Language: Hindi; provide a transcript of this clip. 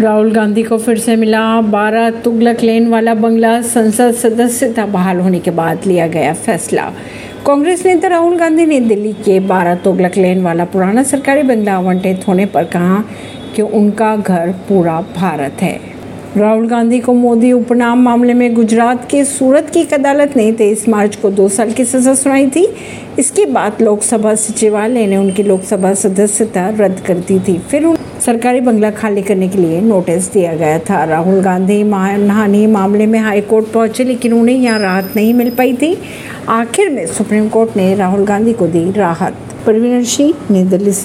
राहुल गांधी को फिर से मिला बारह तुगलक लेन वाला बंगला। संसद सदस्यता बहाल होने के बाद लिया गया फैसला। कांग्रेस नेता राहुल गांधी ने दिल्ली के बारह तुगलक लेन वाला पुराना सरकारी बंगला आवंटित होने पर कहा कि उनका घर पूरा भारत है। राहुल गांधी को मोदी उपनाम मामले में गुजरात के सूरत की एक अदालत ने तेईस मार्च को दो साल की सजा सुनाई थी। इसके बाद लोकसभा सचिवालय ने उनकी लोकसभा सदस्यता रद्द कर दी थी। फिर उन सरकारी बंगला खाली करने के लिए नोटिस दिया गया था। राहुल गांधी मानहानि मामले में हाईकोर्ट पहुँचे, लेकिन उन्हें यहाँ राहत नहीं मिल पाई थी। आखिर में सुप्रीम कोर्ट ने राहुल गांधी को दी राहत। परवीन सिंह, नई दिल्ली से।